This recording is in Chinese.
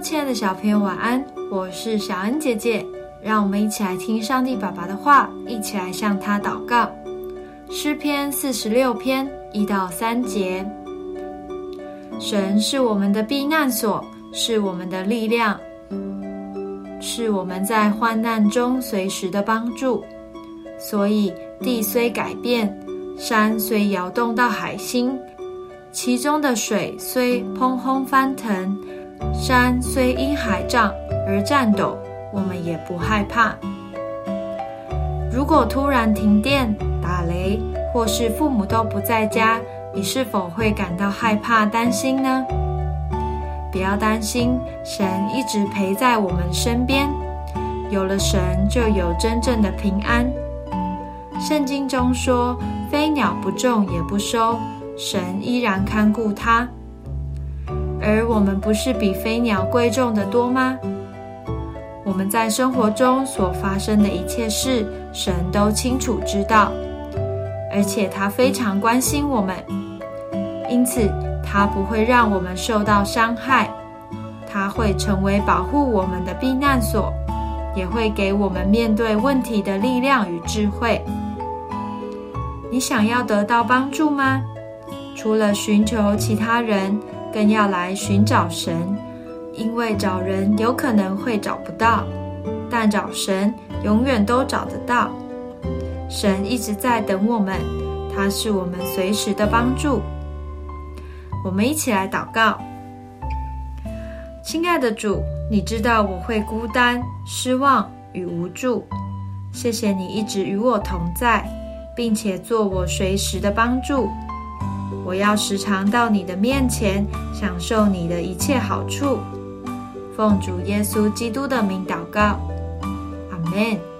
亲爱的小朋友，晚安！我是小恩姐姐，让我们一起来听上帝爸爸的话，一起来向他祷告。诗篇四十六篇一到三节：神是我们的避难所，是我们的力量，是我们在患难中随时的帮助。所以地虽改变，山虽摇动到海心，其中的水虽砰轰翻腾。山虽因海涨而颤抖，我们也不害怕。如果突然停电、打雷，或是父母都不在家，你是否会感到害怕、担心呢？不要担心，神一直陪在我们身边。有了神，就有真正的平安。圣经中说：“飞鸟不种也不收，神依然看顾它。”而我们不是比飞鸟贵重的多吗？我们在生活中所发生的一切事，神都清楚知道，而且他非常关心我们，因此他不会让我们受到伤害，他会成为保护我们的避难所，也会给我们面对问题的力量与智慧。你想要得到帮助吗？除了寻求其他人。更要来寻找神，因为找人有可能会找不到，但找神永远都找得到。神一直在等我们，他是我们随时的帮助。我们一起来祷告：亲爱的主，你知道我会孤单、失望与无助，谢谢你一直与我同在，并且做我随时的帮助。我要时常到你的面前，享受你的一切好处。奉主耶稣基督的名祷告，阿门。